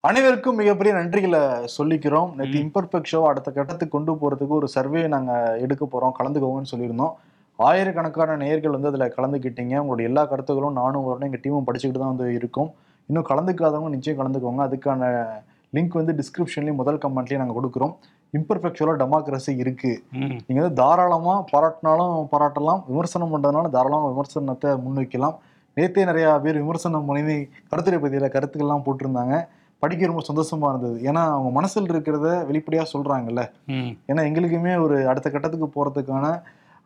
அனைவருக்கும் மிகப்பெரிய நன்றிகளை சொல்லிக்கிறோம். நேற்று இம்பர்ஃபெக்ட் ஷோ அடுத்த கட்டத்துக்கு கொண்டு போறதுக்கு ஒரு சர்வே நாங்க எடுக்க போறோம். கலந்துக்கோங்கன்னு சொல்லியிருந்தோம். ஆயிரக்கணக்கான நேயர்கள் வந்து அதுல கலந்துக்கிட்டீங்க. உங்களுடைய எல்லா கருத்துக்களும் நானும் வரணும் எங்க டீமும் படிச்சுக்கிட்டு தான் வந்து இருக்கும். இன்னும் கலந்துக்காதவங்க நிச்சயம் கலந்துக்கோங்க. அதுக்கான லிங்க் வந்து டிஸ்கிரிப்ஷன்லயும் முதல் கமெண்ட்லயும் நாங்க கொடுக்குறோம். இம்பர்ஃபெக்சுவலா டெமோக்ரஸி இருக்கு. ம். நீங்க வந்து தாராளமா பாராட்டினாலும் பாராட்டலாம். விமர்சனம் பண்றதுனால தாராளமா விமர்சனத்தை முன்வைக்கலாம். நேத்தே நிறைய பேர் விமர்சனம் பண்ணி கருத்துரை பத்தியில கருத்துக்கள்லாம் போட்டிருந்தாங்க. படிக்க ரொம்ப சந்தோஷமா இருந்தது. ஏன்னா அவங்க மனசில் இருக்கிறத வெளிப்படையா சொல்றாங்கல்ல. ஏன்னா எங்களுக்குமே ஒரு அடுத்த கட்டத்துக்கு போறதுக்கான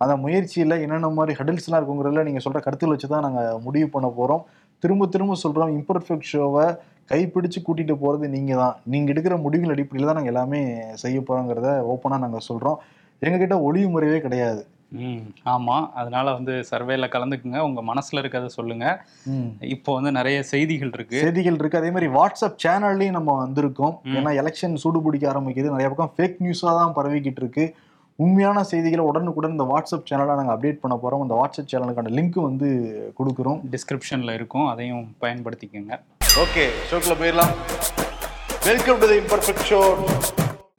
அந்த முயற்சியில என்னென்ன மாதிரி ஹடல்ஸ்லாம் இருக்குங்கிறதுல நீங்க சொல்ற கருத்துக்கள் வச்சு தான் நாங்க முடிவு பண்ண போறோம். திரும்ப திரும்ப சொல்றோம் இம்பர்ஃபெக்ட் ஷோவை கைப்பிடிச்சு கூட்டிட்டு போறது நீங்க தான். நீங்க எடுக்கிற முடிவுகள் அடிப்படையில் தான் நாங்க எல்லாமே செய்ய போறோங்கிறத ஓப்பனா நாங்க சொல்றோம். எங்ககிட்ட ஒளிவு முறையே கிடையாது. ம் ஆமா. அதனால வந்து சர்வேல கலந்துக்குங்க. உங்க மனசுல இருக்கிறத சொல்லுங்க. இப்போ வந்து நிறைய செய்திகள் இருக்கு. செய்திகள் இருக்கு. அதே மாதிரி வாட்ஸ்அப் சேனல்லையும் நம்ம வந்திருக்கோம். ஏன்னா எலெக்ஷன் சூடு பிடிக்க ஆரம்பிக்குது. நிறைய பக்கம் ஃபேக் நியூஸாக தான் பரவிக்கிட்டு இருக்கு. உண்மையான செய்திகளை உடனுக்குடன் இந்த வாட்ஸ்அப் சேனலை நாங்கள் அப்டேட் பண்ண போறோம். இந்த வாட்ஸ்அப் சேனலுக்கான லிங்க் வந்து கொடுக்குறோம். டிஸ்கிரிப்ஷன்ல இருக்கும். அதையும் பயன்படுத்திக்கோங்க. ஓகே ஷோக்கில் போயிடலாம். Welcome to the imperfect show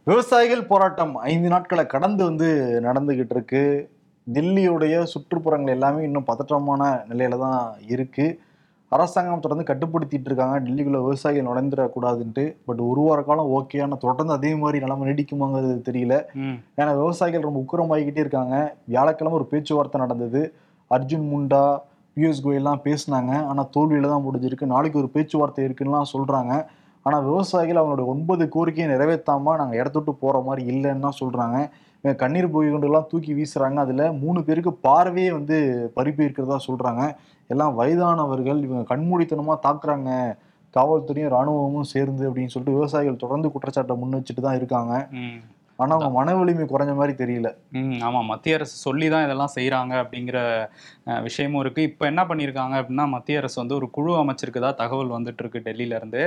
விவசாயிகள் போராட்டம் ஐந்து நாட்களை கடந்து வந்து நடந்துகிட்டு இருக்கு. தில்லியுடைய சுற்றுப்புறங்கள் எல்லாமே இன்னும் பதற்றமான நிலையில தான் இருக்கு. அரசாங்கம் தொடர்ந்து கட்டுப்படுத்திட்டு இருக்காங்க. டெல்லிக்குள்ள விவசாயிகள் நுழைந்துடக்கூடாதுன்ட்டு. பட் ஒரு வார காலம் ஓகே. ஆனால் தொடர்ந்து அதே மாதிரி நிலைமை நீடிக்குமாங்கிறது தெரியல. ஏன்னா விவசாயிகள் ரொம்ப உக்கிரமாகிக்கிட்டே இருக்காங்க. வியாழக்கிழமை ஒரு பேச்சுவார்த்தை நடந்தது. அர்ஜுன் முண்டா பியூஷ் கோயல்லாம் பேசினாங்க. ஆனால் தோல்வியில தான் முடிஞ்சிருக்கு. நாளைக்கு ஒரு பேச்சுவார்த்தை இருக்குன்னுலாம் சொல்றாங்க. ஆனால் விவசாயிகள் அவங்களோட ஒன்பது கோரிக்கையை நிறைவேற்றாம நாங்கள் இடத்த விட்டு போற மாதிரி இல்லைன்னு தான் சொல்றாங்க. இவங்க கண்ணீர் போய் தூக்கி வீசுறாங்க. அதுல மூணு பேருக்கு பார்வையே வந்து பறிப்பு இருக்கிறதா சொல்றாங்க. எல்லாம் வயதானவர்கள் இவங்க கண்மூடித்தனமா தாக்குறாங்க. காவல்துறையும் ராணுவமும் சேர்ந்து அப்படின்னு சொல்லிட்டு விவசாயிகள் தொடர்ந்து குற்றச்சாட்டை முன் வச்சுட்டு தான் இருக்காங்க. ஆனா அவங்க மன வலிமை குறைஞ்ச மாதிரி தெரியல. ம் ஆமாம் மத்திய அரசு சொல்லி தான் இதெல்லாம் செய்கிறாங்க அப்படிங்கிற விஷயமும் இருக்குது இப்போ என்ன பண்ணியிருக்காங்க அப்படின்னா மத்திய அரசு வந்து ஒரு குழு அமைச்சிருக்குதா தகவல் வந்துட்டு இருக்கு டெல்லியில இருந்து.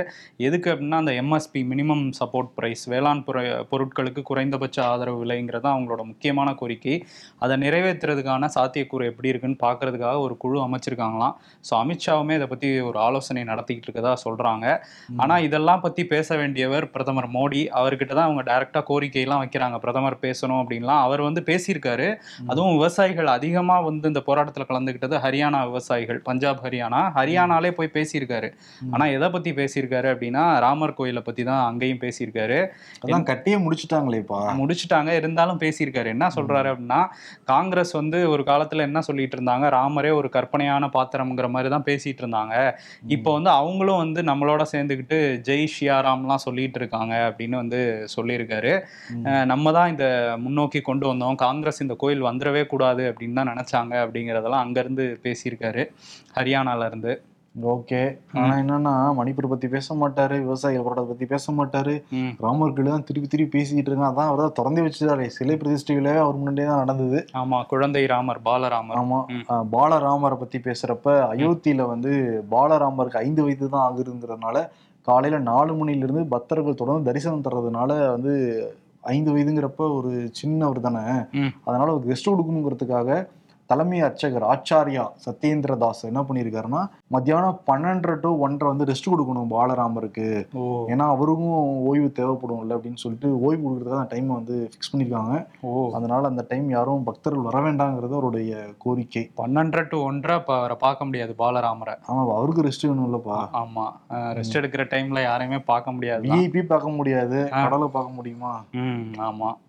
எதுக்கு அப்படின்னா அந்த எம்எஸ்பி மினிமம் சப்போர்ட் ப்ரைஸ் வேளாண் பொரு பொருட்களுக்கு குறைந்தபட்ச ஆதரவு விலைங்கிறது அவங்களோட முக்கியமான கோரிக்கை. அதை நிறைவேற்றுறதுக்கான சாத்தியக்கூறு எப்படி இருக்குன்னு பார்க்கறதுக்காக ஒரு குழு அமைச்சிருக்காங்களாம். ஸோ அமித்ஷாவுமே இதை பற்றி ஒரு ஆலோசனை நடத்திக்கிட்டு இருக்கதா சொல்கிறாங்க ஆனால் இதெல்லாம் பற்றி பேச வேண்டியவர் பிரதமர் மோடி. அவர்கிட்ட தான் அவங்க டைரெக்டாக கோரிக்கையெல்லாம் வைக்கிறாங்க பிரதமர் பேசணும் அப்படின்லாம் அவர் வந்து பேசியிருக்காரு. அதுவும் விவசாயிகள் அதிகமாக வந்து இந்த போராட்டத்தில் கலந்துக்கிட்டது ஹரியானா விவசாயிகள் பஞ்சாப் ஹரியானா. ஹரியானாலே போய் பேசியிருக்காரு. ஆனால் எதை பற்றி பேசியிருக்காரு அப்படின்னா ராமர் கோயிலை பற்றி தான் அங்கேயும் பேசியிருக்காரு. அதான் கட்டியே முடிச்சுட்டாங்களேப்பா முடிச்சுட்டாங்க இருந்தாலும் பேசியிருக்காரு. என்ன சொல்றாரு அப்படின்னா காங்கிரஸ் வந்து ஒரு காலத்துல என்ன சொல்லிட்டு இருந்தாங்க ராமரே ஒரு கற்பனையான பாத்திரம்ங்கிற மாதிரி தான் பேசிட்டு இருந்தாங்க. இப்போ வந்து அவங்களும் வந்து நம்மளோட சேர்ந்துக்கிட்டு ஜெய் ஷியாராம்லாம் சொல்லிட்டு இருக்காங்க அப்படின்னு வந்து சொல்லியிருக்காரு. நம்ம தான் இந்த முன்னோக்கி கொண்டு வந்தோம். காங்கிரஸ் இந்த கோயில் வந்துடவே கூடாது அப்படின்னு தான் நினைச்சாங்க அப்படிங்கிறதெல்லாம் அங்கேருந்து பேசியிருக்காரு ஹரியானால இருந்து ஓகே. ஆனா என்னன்னா மணிப்பூர் பத்தி பேச மாட்டாரு விவசாயிகள் போராட்டத்தை பத்தி பேச மாட்டாரு. ராமர் கோயில் தான் திருப்பி திருப்பி பேசிக்கிட்டு இருக்காங்க அதான் அவர் தான் திறந்து வச்சுட்டாரு. சிலை பிரதிஷ்டையிலே அவர் முன்னாடியே தான் நடந்தது. ஆமா குழந்தை ராமர் பாலராமர். ஆமா. பாலராமரை பத்தி பேசுறப்ப அயோத்தியில வந்து பாலராமருக்கு ஐந்து வயது தான் ஆகுதுங்கிறதுனால காலையில நாலு மணில இருந்து பக்தர்கள் தொடர்ந்து தரிசனம் தர்றதுனால வந்து ஐந்து வயதுங்கிறப்ப ஒரு சின்னவர் தானே. அதனால ஒரு கெஸ்ட் கொடுக்கணுங்கிறதுக்காக தலைமை அர்ச்சகர் ஆச்சாரியா சத்யேந்திர தாஸ் என்ன பண்ணியிருக்காருன்னா மத்தியானம் பன்னெண்டரை டு ஒன்றரை வந்து ரெஸ்ட் கொடுக்கணும் பாலராமருக்கு. ஏன்னா அவருக்கும் ஓய்வு தேவைப்படும்ல அப்படின்னு சொல்லிட்டு ஓய்வு கொடுக்கறதுக்காக அந்த டைமை வந்து ஃபிக்ஸ் பண்ணியிருக்காங்க. ஓ. அதனால அந்த டைம் யாரும் பக்தர்கள் வர வேண்டாங்கிறது அவருடைய கோரிக்கை. பன்னெண்டரை டு ஒன்றரை இப்போ அவரை பார்க்க முடியாது பாலராமரை. ஆமா அவருக்கு ரெஸ்ட் வேணும்லப்பா. ஆமா. ரெஸ்ட் எடுக்கிற டைம்ல யாரையுமே பார்க்க முடியாது விஐபி பார்க்க முடியாது. கடலை பார்க்க முடியுமா? ம் ஆமா. இங்க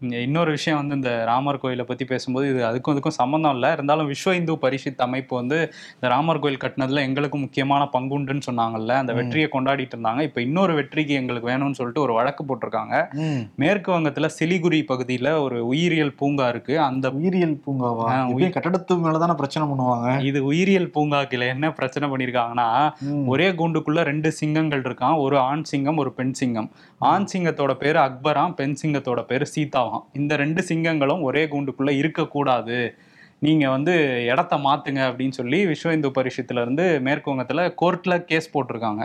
இன்னொரு விஷயம் வந்து இந்த ராமர் கோயிலை பத்தி பேசும்போது இது அதுக்கும் இதுக்கும் சம்மந்தம் இல்லை. இருந்தாலும் விஸ்வ இந்து பரிஷத் அமைப்பு வந்து இந்த ராமர் கோயில் கட்டினதுல எங்களுக்கு முக்கியமான பங்குண்டுன்னு சொன்னாங்கல்ல. அந்த. வெற்றியை கொண்டாடிட்டு இருந்தாங்க. இப்போ இன்னொரு வெற்றிக்கு எங்களுக்கு வேணும்னு சொல்லிட்டு ஒரு வழக்கு போட்டிருக்காங்க. மேற்கு வங்கத்துல சிலிகுரி பகுதியில ஒரு உயிரியல் பூங்கா இருக்கு. அந்த உயிரியல் பூங்காவா? இப்பயும் கட்டடத்து மேலதானே பிரச்சனை பண்ணுவாங்க? இது உயிரியல் பூங்காக்கில என்ன பிரச்சனை பண்ணிருக்காங்கன்னா ம். ஒரே கூண்டுக்குள்ள ரெண்டு சிங்கங்கள் இருக்கான். ஒரு ஆண் சிங்கம் ஒரு பெண் சிங்கம். ஆண் சிங்கத்தோட பேரு அக்பராம் பெண் சிங்கத்தோட பேரு சீதாவாம். இந்த ரெண்டு சிங்கங்களும் ஒரே கூண்டுக்குள்ள இருக்கக்கூடாது. நீங்க வந்து இடத்த மாத்துங்க அப்படின்னு சொல்லி விஸ்வ இந்து பரிஷத்துல இருந்து மேற்கு வங்கத்துல கோர்ட்ல கேஸ் போட்டிருக்காங்க.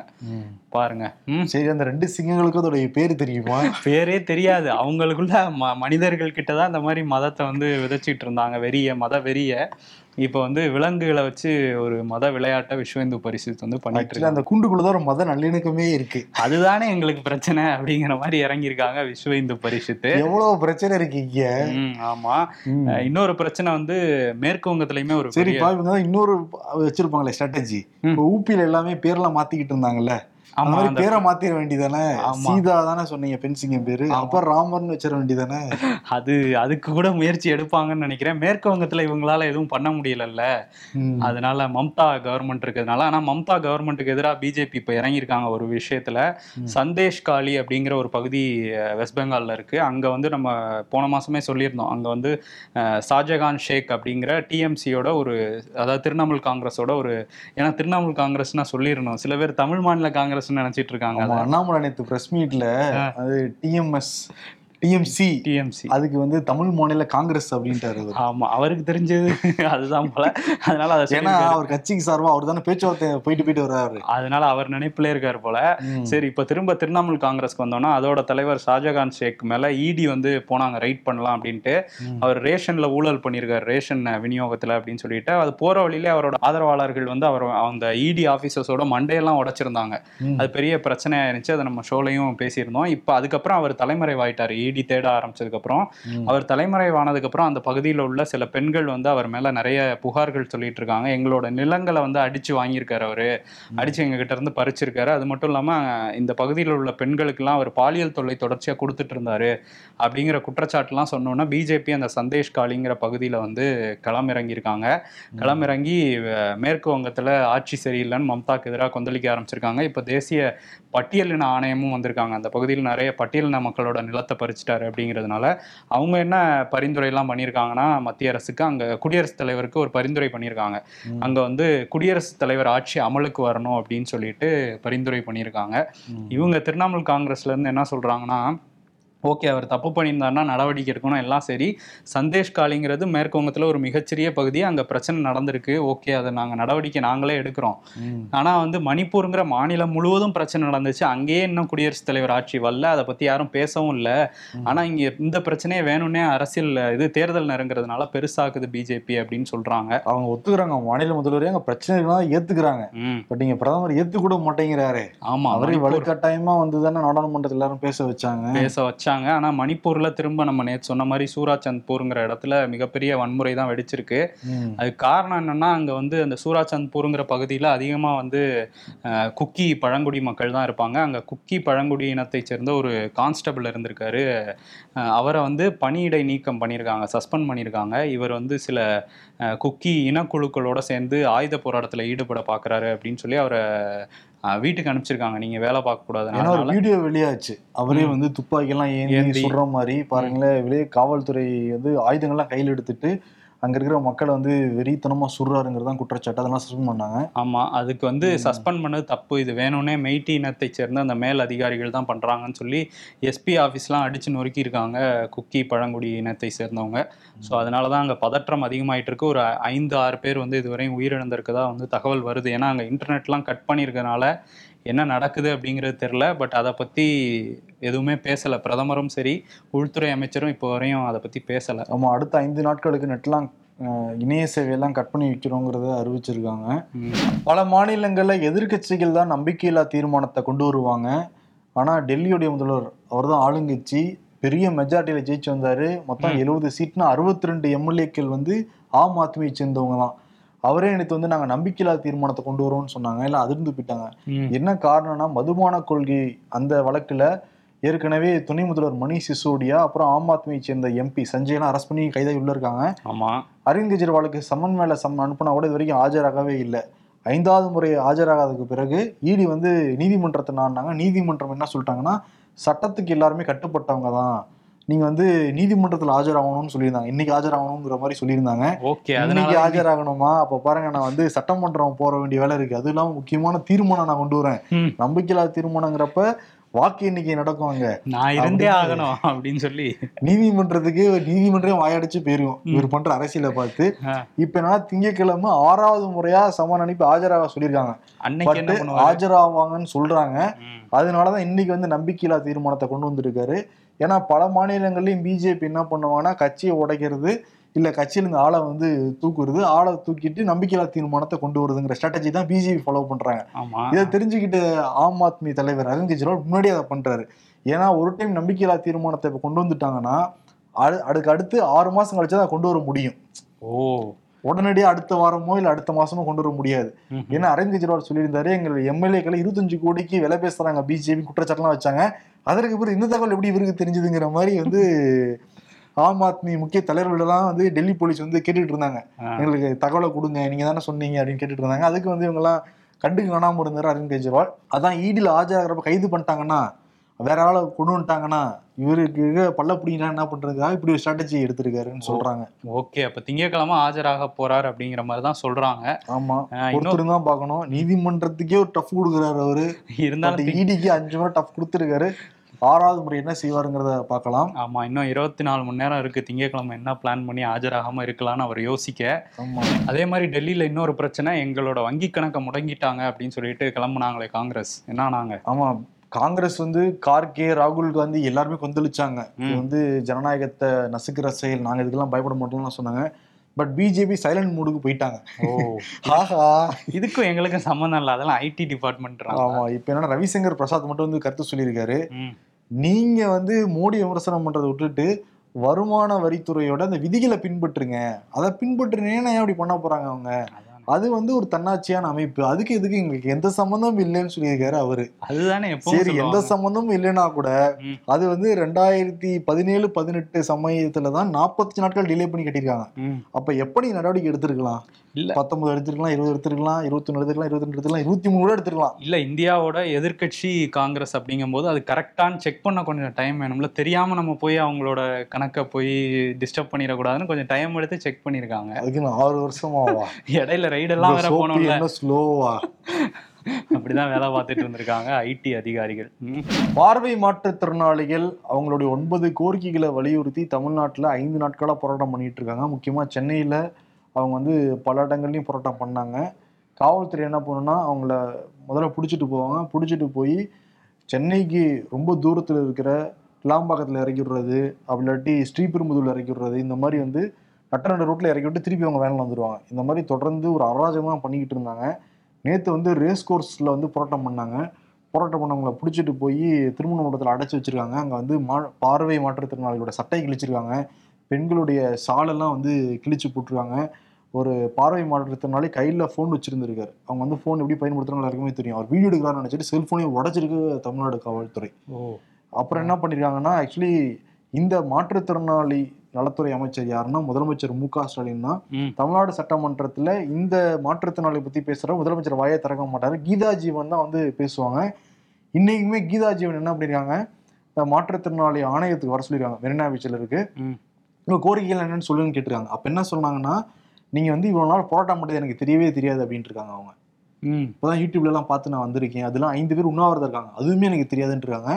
பாருங்க. சரி அந்த ரெண்டு சிங்கங்களுக்கும் அதோடைய பேரு தெரியுமா? பேரே தெரியாது. அவங்களுக்குள்ள ம மனிதர்கள் கிட்ட தான் இந்த மாதிரி மதத்தை வந்து விதைச்சிட்டு இருந்தாங்க. வெறிய மத வெறிய இப்போ வந்து விலங்குகளை வச்சு ஒரு மத விளையாட்டை விஸ்வ இந்து பரிஷத் வந்து பண்ணிட்டு இருக்காங்க. அந்த கூண்டுக்குள்ளதான் ஒரு மத நல்லிணக்கமே இருக்கு. அதுதானே எங்களுக்கு பிரச்சனை அப்படிங்கிற மாதிரி இறங்கியிருக்காங்க விஸ்வ இந்து பரிஷத்து எவ்வளவு பிரச்சனை இருக்கு இங்க? ம், ஆமா. இன்னொரு பிரச்சனை வந்து மேற்கு வங்கத்திலயுமே ஒரு தான் இன்னொரு வச்சிருப்பாங்களே ஸ்ட்ராட்டஜி ஊப்பியில எல்லாமே பேர்லாம் மாத்திக்கிட்டு இருந்தாங்கல்ல? அந்த மாதிரி பேரை மாத்திர வேண்டியதானே. சீதா தானே சொன்னீங்க பென்சிங்கம் பேரு. ஆமா. அப்ப ராமர்னு வச்சிட வேண்டியதானே? அது அதுக்கு கூட முயற்சி எடுப்பாங்கன்னு நினைக்கிறேன். மேற்கு வங்கத்துல இவங்களால எதுவும் பண்ண முடியலல்ல. அதனால மம்தா கவர்மெண்ட் இருக்கிறதுனால ஆனா மம்தா கவர்மெண்ட்டுக்கு எதிராக பிஜேபி இப்ப இறங்கியிருக்காங்க ஒரு விஷயத்துல. சந்தேஷ் காலி அப்படிங்கிற ஒரு பகுதி வெஸ்ட் பெங்கால்ல இருக்கு. அங்க வந்து நம்ம போன மாசமே சொல்லியிருந்தோம். அங்க வந்து ஷாஜகான் ஷேக் அப்படிங்கிற டிஎம்சியோட ஒரு அதாவது திரிணாமுல் காங்கிரஸோட ஒரு ஏன்னா திரிணாமுல் காங்கிரஸ் நான் சொல்லியிருந்தோம் சில பேர் தமிழ் மாநில காங்கிரஸ் நினைச்சிட்டு இருக்காங்க அண்ணாமலை நேத்து பிரஸ் மீட்ல அது டிஎம்எஸ் டிஎம்சி டிஎம்சி அதுக்கு வந்து தமிழ் மாநில காங்கிரஸ் அப்படின்ட்டாரு அவரு. ஆமா அவருக்கு தெரிஞ்சது அதுதான் போல அதனால அதை ஏன்னா. அவர் கட்சிக்கு சார்பா அவர் தானே பேச்சுவார்த்தை போயிட்டு போயிட்டு வர்றாரு அதனால அவர் நினைப்புல இருக்காரு போல. சரி இப்ப திரும்ப திரிணாமுல் காங்கிரஸ்க்கு வந்தோம்னா அதோட தலைவர் ஷாஜகான் ஷேக் மேல இடி வந்து போனாங்க ரைட் பண்ணலாம் அப்படின்ட்டு. அவர் ரேஷன்ல ஊழல் பண்ணியிருக்காரு ரேஷன் விநியோகத்துல அப்படின்னு சொல்லிட்டு அது போற வழியிலே அவரோட ஆதரவாளர்கள் வந்து அவர் அந்த இடி ஆபீசர்ஸோட மண்டையெல்லாம் உடைச்சிருந்தாங்க. அது பெரிய பிரச்சனையா இருந்துச்சு அதை நம்ம ஷோலையும் பேசியிருந்தோம் இப்போ அதுக்கப்புறம் அவர் தலைமறைவாயிட்டார் இடி தேட ஆரம்பிச்சதுக்கு அப்புறம் ம். அவர் தலைமறைவானதுக்கு அப்புறம் அந்த பகுதியில் உள்ள சில பெண்கள் வந்து அவர் மேல நிறைய புகார்கள் சொல்லிட்டு இருக்காங்க எங்களோட நிலங்களை வந்து அடிச்சு வாங்கியிருக்காரு அவரு. அடிச்சு எங்க கிட்ட இருந்து பறிச்சிருக்காரு. அது மட்டும் இல்லாம இந்த பகுதியில் உள்ள பெண்களுக்கெல்லாம் அவர் பாலியல் தொல்லை தொடர்ச்சியா கொடுத்துட்டு இருந்தாரு. அப்படிங்கிற குற்றச்சாட்டுலாம் சொன்னோன்னா பிஜேபி அந்த சந்தேஷ் காலிங்கிற பகுதியில் வந்து களமிறங்கியிருக்காங்க. களமிறங்கி மேற்கு வங்கத்தில் ஆட்சி சரியில்லைன்னு மம்தாக்கு எதிராக கொந்தளிக்க ஆரம்பிச்சிருக்காங்க. இப்போ தேசிய பட்டியலின ஆணையமும் வந்திருக்காங்க அந்த பகுதியில் நிறைய பட்டியலின மக்களோட நிலத்தை பறிச்சிட்டாரு அப்படிங்கிறதுனால அவங்க என்ன பரிந்துரைலாம் பண்ணியிருக்காங்கன்னா மத்திய அரசுக்கு அங்கே குடியரசுத் தலைவருக்கு ஒரு பரிந்துரை பண்ணியிருக்காங்க. அங்கே வந்து குடியரசுத் தலைவர் ஆட்சி அமலுக்கு வரணும் அப்படின்னு சொல்லிட்டு பரிந்துரை பண்ணியிருக்காங்க. இவங்க திரிணாமுல் காங்கிரஸ்ல இருந்து என்ன சொல்றாங்கன்னா ஓகே அவர் தப்பு பண்ணியிருந்தாருன்னா நடவடிக்கை எடுக்கணும் எல்லாம் சரி. சந்தேஷ் காலிங்கிறது மேற்கு வங்கத்தில் ஒரு மிகச்சிறிய பகுதி. அங்கே பிரச்சனை நடந்திருக்கு. ஓகே அதை நாங்கள் நடவடிக்கை நாங்களே எடுக்கிறோம். ஆனால் வந்து மணிப்பூருங்கிற மாநிலம் முழுவதும் பிரச்சனை நடந்துச்சு. அங்கேயே இன்னும் குடியரசுத் தலைவர் ஆட்சி வரல. அதை பற்றி யாரும் பேசவும் இல்லை. ஆனால் இங்கே இந்த பிரச்சனையை வேணும்னே அரசியல் இது தேர்தல் நெருங்கிறதுனால பெருசாக்குது பிஜேபி அப்படின்னு சொல்கிறாங்க அவங்க ஒத்துக்கிறாங்க. மாநில முதல்வரே அங்க பிரச்சனைகள்லாம் ஏத்துக்கிறாங்க. ம். பட் நீங்க பிரதமர் ஏத்து கூட மாட்டேங்கிறாரு. ஆமாம் அவரே வலுக்கட்டாயமா வந்து தானே நாடாளுமன்றத்துல எல்லாரும் பேச வச்சாங்க. பேச வச்சாங்க. ஆனா மணிப்பூர்ல திரும்ப நம்ம நேற்று சொன்ன மாதிரி சூராச்சந்த்பூருங்கிற இடத்துல மிகப்பெரிய வன்முறை தான் வெடிச்சிருக்கு. அதுக்கு காரணம் என்னன்னா அங்க வந்து அந்த சூராச்சந்த்பூருங்கிற பகுதியில அதிகமா வந்து குக்கி பழங்குடி மக்கள் தான் இருப்பாங்க. அங்க குக்கி பழங்குடி இனத்தை சேர்ந்த ஒரு கான்ஸ்டபிள் இருந்திருக்காரு. அவரை வந்து பணியிடை நீக்கம் பண்ணியிருக்காங்க சஸ்பெண்ட் பண்ணியிருக்காங்க. இவர் வந்து சில குக்கி இனக்குழுக்களோட சேர்ந்து ஆயுத போராட்டத்துல ஈடுபட பாக்குறாரு அப்படின்னு சொல்லி அவரை வீட்டுக்கு அனுப்பிச்சிருக்காங்க. நீங்க வேலை பார்க்க கூடாது வீடியோ வெளியாச்சு. அவரே வந்து துப்பாக்கி எல்லாம் ஏந்தி. சுடுற மாதிரி பாருங்களேன் வெளியே காவல்துறை வந்து ஆயுதங்கள்லாம் கையில் எடுத்துட்டு அங்க இருக்கிற மக்களை வந்து வெறித்தனமா சுடுறாருங்கிறது தான் குற்றச்சாட்டு. அதெல்லாம் சஸ்பெண்ட் பண்ணாங்க. ஆமா அதுக்கு வந்து சஸ்பெண்ட் பண்ணது தப்பு. இது வேணும்னே மெய்ட்டி இனத்தை சேர்ந்த அந்த மேல் அதிகாரிகள் தான் பண்றாங்கன்னு சொல்லி எஸ்பி ஆஃபீஸ்லாம் அடிச்சு நொறுக்கி இருக்காங்க குக்கி பழங்குடி இனத்தை சேர்ந்தவங்க. ஸோ அதனால தான் அங்கே பதற்றம் அதிகமாயிட்டு இருக்கு. ஒரு ஐந்து ஆறு பேர் வந்து இதுவரையும் உயிரிழந்திருக்கதா வந்து தகவல் வருது. ஏன்னா அங்கே இன்டர்நெட்லாம் கட் பண்ணியிருக்கனால என்ன நடக்குது அப்படிங்கிறது தெரில பட் அதை பற்றி எதுவுமே பேசலை. பிரதமரும் சரி உள்துறை அமைச்சரும் இப்போ வரையும் அதை பற்றி பேசலை. ஆமா அடுத்த ஐந்து நாட்களுக்கு நெட்லாம் இணைய சேவையெல்லாம் கட் பண்ணி வைக்கிறோங்கிறத அறிவிச்சிருக்காங்க. பல மாநிலங்கள்ல எதிர்க்கட்சிகள் தான் நம்பிக்கையில்லா தீர்மானத்தை கொண்டு வருவாங்க. ஆனா டெல்லியுடைய முதல்வர் அவர் தான் ஆளுங்கட்சி. பெரிய மெஜாரிட்டியில ஜெயிச்சு வந்தாரு. மொத்தம் எழுபது சீட்னா அறுபத்தி ரெண்டு எம்எல்ஏக்கள் வந்து ஆம் ஆத்மியை சேர்ந்தவங்க தான் அவரே நேற்று வந்து நாங்க நம்பிக்கையில்லா தீர்மானத்தை கொண்டு வரோம்னு சொன்னாங்க. எல்லாம் அதிர்ந்து போயிட்டாங்க. என்ன காரணம்னா மதுபான கொள்கை அந்த வழக்குல ஏற்கனவே துணை முதல்வர் மணிஷ் சிசோடியா அப்புறம் ஆம் ஆத்மியை சேர்ந்த எம்பி சஞ்சய்லாம் அரெஸ்ட் பண்ணி கைதாகி உள்ள இருக்காங்க. ஆமாம் அரவிந்த் கெஜ்ரிவாலுக்கு சம்மன் மேல சம்மன் அனுப்புனா கூட இது வரைக்கும் ஆஜராகவே இல்லை. ஐந்தாவது முறை ஆஜராகாததுக்கு பிறகு இடி வந்து நீதிமன்றத்தை நாடினாங்க நீதிமன்றம் என்ன சொல்லிட்டாங்கன்னா சட்டத்துக்கு எல்லாருமே கட்டுப்பட்டவங்க தான். நீங்க வந்து நீதிமன்றத்துல ஆஜராகணும்னு சொல்லியிருந்தாங்க. இன்னைக்கு ஆஜராகணுங்கிற மாதிரி சொல்லியிருந்தாங்க. ஓகே இன்னைக்கு ஆஜராகணுமா? அப்ப பாருங்க நான் வந்து சட்டமன்றம் போற வேண்டிய வேலை இருக்கு. அது இல்லாம முக்கியமான தீர்மானம் நான் கொண்டு வரேன். ம். நம்பிக்கையில்லா தீர்மானங்கிறப்ப வாக்கு எண்ணிக்கை நடக்கும் அங்க. நான் இருந்தே ஆகணும் அப்படின்னு சொல்லி. நீதிமன்றத்துக்கு நீதிமன்றம் வாயடிச்சு போயிருவோம். இவர் பண்ற அரசியலை பார்த்து. இப்ப என்னன்னா திங்கட்கிழமை ஆறாவது முறையா சமன் அனுப்பி ஆஜராக சொல்லியிருக்காங்க. ஆஜராவாங்கன்னு சொல்றாங்க. அதனாலதான் இன்னைக்கு வந்து நம்பிக்கையில்லா தீர்மானத்தை கொண்டு வந்திருக்காரு. ஏன்னா பல மாநிலங்கள்லயும் பிஜேபி என்ன பண்ணுவாங்கன்னா கட்சியை உடைக்கிறது இல்ல கட்சியில இருந்து ஆளை வந்து தூக்குறது ஆளை தூக்கிட்டு நம்பிக்கையில்லா தீர்மானத்தை கொண்டு வருதுங்கிற ஸ்ட்ராட்டஜி தான் பிஜேபி ஃபாலோ பண்றாங்க. ஆமா. இதை தெரிஞ்சுக்கிட்டு ஆம் ஆத்மி தலைவர் அரவிந்த் கெஜ்ரிவால் முன்னாடி அதை பண்றாரு. ஏன்னா ஒரு டைம் நம்பிக்கையில்லா தீர்மானத்தை இப்ப கொண்டு வந்துட்டாங்கன்னா அடு அதுக்கு அடுத்து ஆறு மாசம் கழிச்சு தான் கொண்டு வர முடியும். ஓ. உடனடியாக அடுத்த வாரமோ இல்ல அடுத்த மாசமோ கொண்டு வர முடியாது. ஏன்னா அரவிந்த் கெஜ்ரிவால் சொல்லியிருந்தாரு எங்களுடைய எம்எல்ஏக்களை இருபத்தஞ்சு கோடிக்கு விலை பேசுறாங்க பிஜேபி குற்றச்சாட்டுலாம் வச்சாங்க. அதற்கு பிறகு இந்த தகவல் எப்படி இவருக்கு தெரிஞ்சதுங்கிற மாதிரி வந்து ஆம் ஆத்மி முக்கிய தலைவர்களெல்லாம் வந்து டெல்லி போலீஸ் வந்து கேட்டுட்டு இருந்தாங்க. எங்களுக்கு தகவலை கொடுங்க நீங்க தானே சொன்னீங்க அப்படின்னு கேட்டுட்டு இருந்தாங்க. அதுக்கு வந்து இவங்கெல்லாம் கண்டுக்கு காணாம இருந்தாரு அரவிந்த் கெஜ்ரிவால். அதான் ஈடியில் ஆஜராகிறப்ப கைது பண்ணிட்டாங்கன்னா வேற ஆளை கொண்டு வந்துட்டாங்கன்னா இவருக்கு பல்ல பிடிங்கன்னா என்ன பண்றதுக்காக இப்படி ஒரு ஸ்ட்ராட்டஜி எடுத்திருக்காருன்னு சொல்றாங்க. ஓகே அப்ப திங்கட்கிழமை ஆஜராக போறாரு அப்படிங்கிற மாதிரி தான் சொல்றாங்க. ஆமா. ஒருத்தர் தான் பார்க்கணும். நீதிமன்றத்துக்கே ஒரு டஃப் கொடுக்குறாரு அவரு. இருந்தாலும் ஈடிக்கு அஞ்சு முறை டஃப் கொடுத்துருக்காரு. ஆறாவது முறை என்ன செய்வாருங்கிறத பார்க்கலாம். ஆமா இன்னும் இருபத்தி நாலு மணி நேரம் இருக்கு. திங்கட்கிழமை என்ன பிளான் பண்ணி ஆஜராகாம இருக்கலாம்னு அவர் யோசிக்க. ஆமா. அதே மாதிரி டெல்லியில இன்னொரு பிரச்சனை எங்களோட வங்கி கணக்கை முடங்கிட்டாங்க அப்படின்னு சொல்லிட்டு கிளம்புனாங்களே காங்கிரஸ். என்ன நாங்க ஆமா காங்கிரஸ் வந்து கார்கே ராகுல் காந்தி எல்லாருமே கொந்தளிச்சாங்க. வந்து ஜனநாயகத்தை நசுக்கிற செயல் நாங்க இதுக்கெல்லாம் பயப்பட மாட்டோம்னு சொன்னாங்க. பட் பிஜேபி சைலண்ட் மூடுக்கு போயிட்டாங்க. ஓ. ஆஹா இதுக்கும் எங்களுக்கும் சம்மந்தம் இல்லை. அதெல்லாம் ஐடி டிபார்ட்மெண்ட் ஆமா இப்ப என்னன்னா ரவிசங்கர் பிரசாத் மட்டும் வந்து கருத்து சொல்லியிருக்காரு. நீங்க வந்து மோடி விமர்சனம் பண்றதை விட்டுட்டு வருமான வரித்துறையோட அந்த விதிகளை பின்பற்றுங்க. அதை பின்பற்றுனேன்னு ஏன் அப்படி பண்ண போறாங்க அவங்க? அது வந்து ஒரு தன்னாட்சியான அமைப்பு அதுக்கு எதுக்கு எங்களுக்கு எந்த சம்மந்தமும் இல்லைன்னு சொல்லியிருக்காரு அவரு அதுதானே சரி எந்த. சம்மந்தமும் இல்லைன்னா கூட. அது வந்து ரெண்டாயிரத்தி பதினேழு பதினெட்டு சமயத்துல தான் நாற்பத்தஞ்சு நாட்கள் டிலே பண்ணி கட்டியிருக்காங்க. அப்ப எப்ப நீ நடவடிக்கை எடுத்திருக்கலாம் இல்ல. பத்தொன்பது எடுத்திருக்கலாம் இருபது எடுத்திருக்கலாம் இருபத்தொன்னு எடுத்திருக்கலாம் இருபத்தி ரெண்டு எடுத்திருக்கலாம் இருபத்தி மூணு கூட எடுத்திருக்கலாம் இல்ல இந்தியாவோட எதிர்க்கட்சி காங்கிரஸ் அப்படிங்கும்போது அது கரெக்டான்னு செக் பண்ண கொஞ்சம் டைம் வேணும்ல தெரியாம நம்ம போய் அவங்களோட கணக்கை போய் டிஸ்டர்ப் பண்ணிடக்கூடாதுன்னு கொஞ்சம் டைம் எடுத்து செக் பண்ணிருக்காங்க அதுக்கு ஆறு வருஷமாவா இடையில ரைடெல்லாம் வேற போனோம்ல. ஸ்லோவா அப்படிதான் வேலை பார்த்துட்டு இருந்திருக்காங்க ஐடி அதிகாரிகள். பார்வை மாற்றுத்திறனாளிகள் அவங்களுடைய ஒன்பது கோரிக்கைகளை வலியுறுத்தி தமிழ்நாட்டில் ஐந்து நாட்களாக போராட்டம் பண்ணிட்டு இருக்காங்க. முக்கியமாக சென்னையில் அவங்க வந்து பல இடங்கள்லையும் போராட்டம் பண்ணாங்க. காவல்துறை என்ன பண்ணுன்னா அவங்கள முதல்ல பிடிச்சிட்டு போவாங்க. பிடிச்சிட்டு போய் சென்னைக்கு ரொம்ப தூரத்தில் இருக்கிற கிளாம்பாக்கத்தில் இறக்கி விடுறது அப்படி இல்லாட்டி ஸ்ரீபெரும்புதூரில் இறக்கி விடுறது இந்த மாதிரி வந்து நட்டரண்ட ரோட்டில் இறக்கி விட்டு திருப்பி அவங்க வேனில் வந்துடுவாங்க இந்த மாதிரி தொடர்ந்து ஒரு அராஜகமாக பண்ணிக்கிட்டு இருந்தாங்க. நேற்று வந்து ரேஸ் கோர்ஸில் வந்து போராட்டம் பண்ணாங்க. போராட்டம் பண்ணவங்களை பிடிச்சிட்டு போய் திருமண மண்டபத்தில் அடைச்சி வச்சிருக்காங்க. அங்கே வந்து மா பார்வை மாற்றுத்திறனாளிகளோட சட்டை கிழிச்சிருக்காங்க. பெண்களுடைய சாலெல்லாம் வந்து கிழிச்சு போட்டிருக்காங்க. ஒரு பார்வை மாற்றுத்திறனாளி கையில் ஃபோன் வச்சிருந்திருக்காரு. அவங்க வந்து ஃபோன் எப்படி பயன்படுத்துறாங்க எல்லாருக்குமே தெரியும். அவர் வீடியோ எடுக்கிறான்னு நினச்சிட்டு செல்ஃபோனையும் உடச்சிருக்கு தமிழ்நாடு காவல்துறை. ஓ. அப்புறம் என்ன பண்ணிருக்காங்கன்னா ஆக்சுவலி இந்த மாற்றுத்திறனாளி நலத்துறை அமைச்சர் யாருன்னா முதலமைச்சர் மு க ஸ்டாலின் தான். தமிழ்நாடு சட்டமன்றத்துல இந்த மாற்றுத்திறனாளி பத்தி பேசுற முதலமைச்சர் வாயை திறக்க மாட்டாரு. கீதா ஜீவன் தான் வந்து பேசுவாங்க. இன்னைக்குமே கீதா ஜீவன் என்ன பண்ணிருக்காங்க? இந்த மாற்றுத்திறனாளி ஆணையத்துக்கு வர சொல்லிருக்காங்க. மெரினா பீச்சில் இருக்கு. உங்க கோரிக்கைகள் என்னன்னு சொல்லுன்னு கேட்டிருக்காங்க. அப்ப என்ன சொன்னாங்கன்னா நீங்க வந்து இவ்வளவு நாள் போராட்டம் பண்ணது எனக்கு தெரியவே தெரியாது அப்படின்ட்டு இருக்காங்க அவங்க. இப்போதான் யூடியூப்ல எல்லாம் பார்த்து நான் வந்திருக்கேன். அதெல்லாம் ஐந்து பேர் உண்ணாவிரதம் இருக்காங்க. அதுவுமே எனக்கு தெரியாதுன்னு இருக்காங்க.